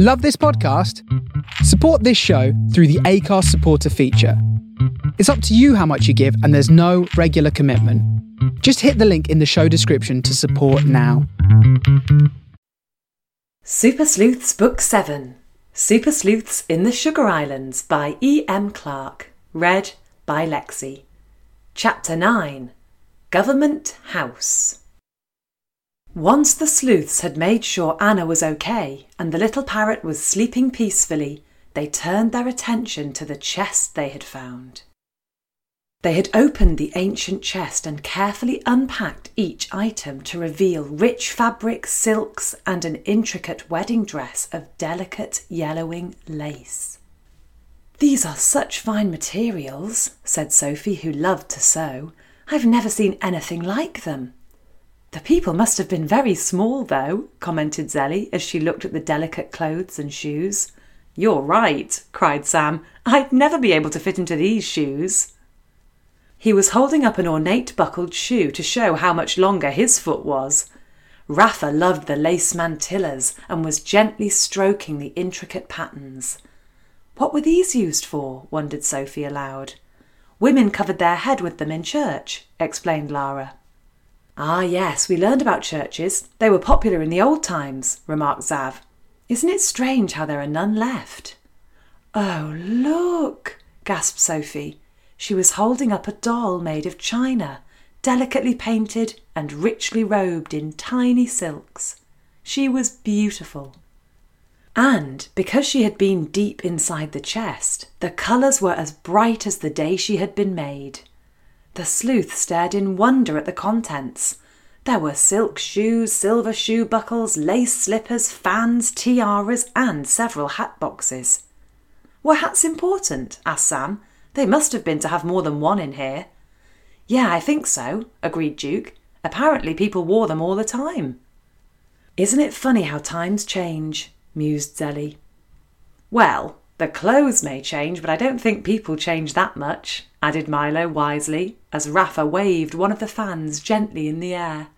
Love this podcast? Support this show through the Anchor supporter feature. It's up to you how much you give, and there's no regular commitment. Just hit the link in the show description to support now. Super Sleuths Book 7 Super Sleuths in the Sugar Islands by E. M. Clark. Read by Lexi. Chapter 9 Government House. Once the sleuths had made sure Anna was okay and the little parrot was sleeping peacefully, they turned their attention to the chest they had found. They had opened the ancient chest and carefully unpacked each item to reveal rich fabrics, silks, and an intricate wedding dress of delicate yellowing lace. These are such fine materials, said Sophie, who loved to sew. I've never seen anything like them. The people must have been very small, though, commented Zelly as she looked at the delicate clothes and shoes. You're right, cried Sam. I'd never be able to fit into these shoes. He was holding up an ornate buckled shoe to show how much longer his foot was. Rafa loved the lace mantillas and was gently stroking the intricate patterns. What were these used for? wondered Sophie aloud. Women covered their head with them in church, explained Lara. Ah, yes, we learned about churches. They were popular in the old times, remarked Zav. Isn't it strange how there are none left? Oh, look, gasped Sophie. She was holding up a doll made of china, delicately painted and richly robed in tiny silks. She was beautiful. And because she had been deep inside the chest, the colours were as bright as the day she had been made. The sleuth stared in wonder at the contents. There were silk shoes, silver shoe buckles, lace slippers, fans, tiaras, and several hat boxes. Were hats important? asked Sam. They must have been to have more than one in here. Yeah, I think so, agreed Duke. Apparently people wore them all the time. Isn't it funny how times change? mused Zelly. Well, the clothes may change, but I don't think people change that much, added Milo wisely, as Rafa waved one of the fans gently in the air.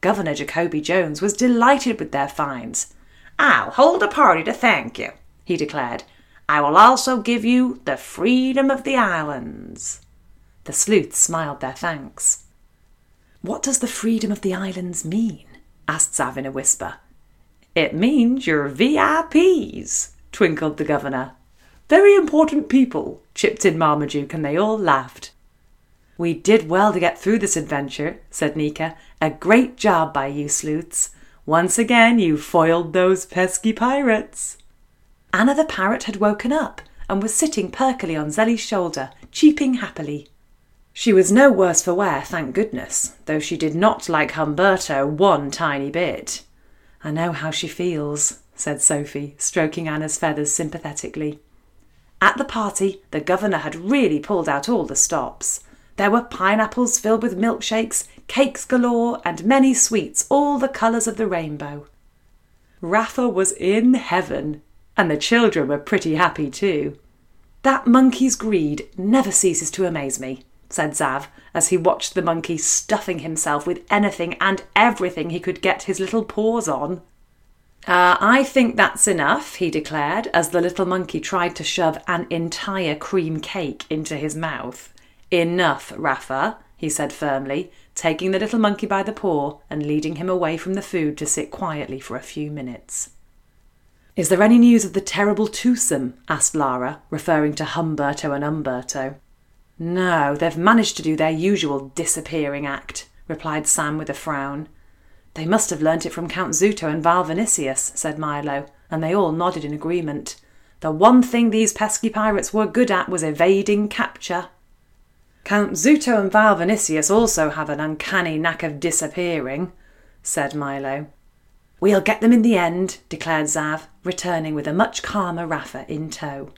Governor Jacoby Jones was delighted with their finds. I'll hold a party to thank you, he declared. I will also give you the freedom of the islands. The sleuths smiled their thanks. What does the freedom of the islands mean? asked Zav in a whisper. It means you're VIPs, twinkled the governor. Very important people, chipped in Marmaduke, and they all laughed. We did well to get through this adventure, said Nika. A great job by you sleuths. Once again you foiled those pesky pirates. Anna the parrot had woken up and was sitting perkily on Zelly's shoulder, cheeping happily. She was no worse for wear, thank goodness, though she did not like Humberto one tiny bit. I know how she feels, said Sophie, stroking Anna's feathers sympathetically. At the party, the governor had really pulled out all the stops. There were pineapples filled with milkshakes, cakes galore, and many sweets, all the colours of the rainbow. Rafa was in heaven, and the children were pretty happy too. That monkey's greed never ceases to amaze me, said Zav, as he watched the monkey stuffing himself with anything and everything he could get his little paws on. Uh, I think that's enough, he declared, as the little monkey tried to shove an entire cream cake into his mouth. Enough, Rafa, he said firmly, taking the little monkey by the paw and leading him away from the food to sit quietly for a few minutes. Is there any news of the terrible twosome? asked Lara, referring to Humberto and Umberto. No, they've managed to do their usual disappearing act, replied Sam with a frown. They must have learnt it from Count Zuto and Val Vinicius, said Milo, and they all nodded in agreement. The one thing these pesky pirates were good at was evading capture. Count Zuto and Val Vinicius also have an uncanny knack of disappearing, said Milo. We'll get them in the end, declared Zav, returning with a much calmer Rafa in tow.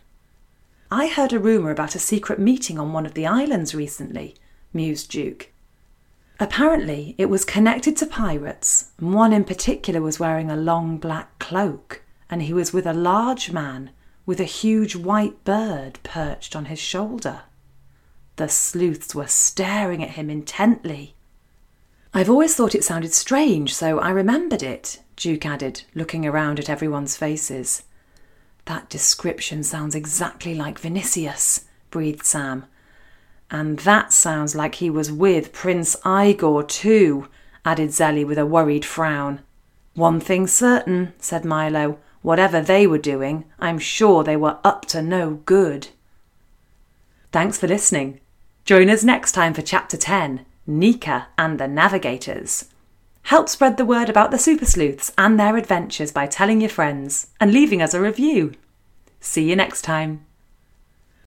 I heard a rumour about a secret meeting on one of the islands recently, mused Duke. Apparently, it was connected to pirates. One in particular was wearing a long black cloak, and he was with a large man with a huge white bird perched on his shoulder. The sleuths were staring at him intently. I've always thought it sounded strange, so I remembered it, Duke added, looking around at everyone's faces. That description sounds exactly like Vinicius, breathed Sam. And that sounds like he was with Prince Igor, too, added Zelly with a worried frown. One thing's certain, said Milo. Whatever they were doing, I'm sure they were up to no good. Thanks for listening. Join us next time for Chapter 10 Nika and the Navigators. Help spread the word about the Super Sleuths and their adventures by telling your friends and leaving us a review. See you next time.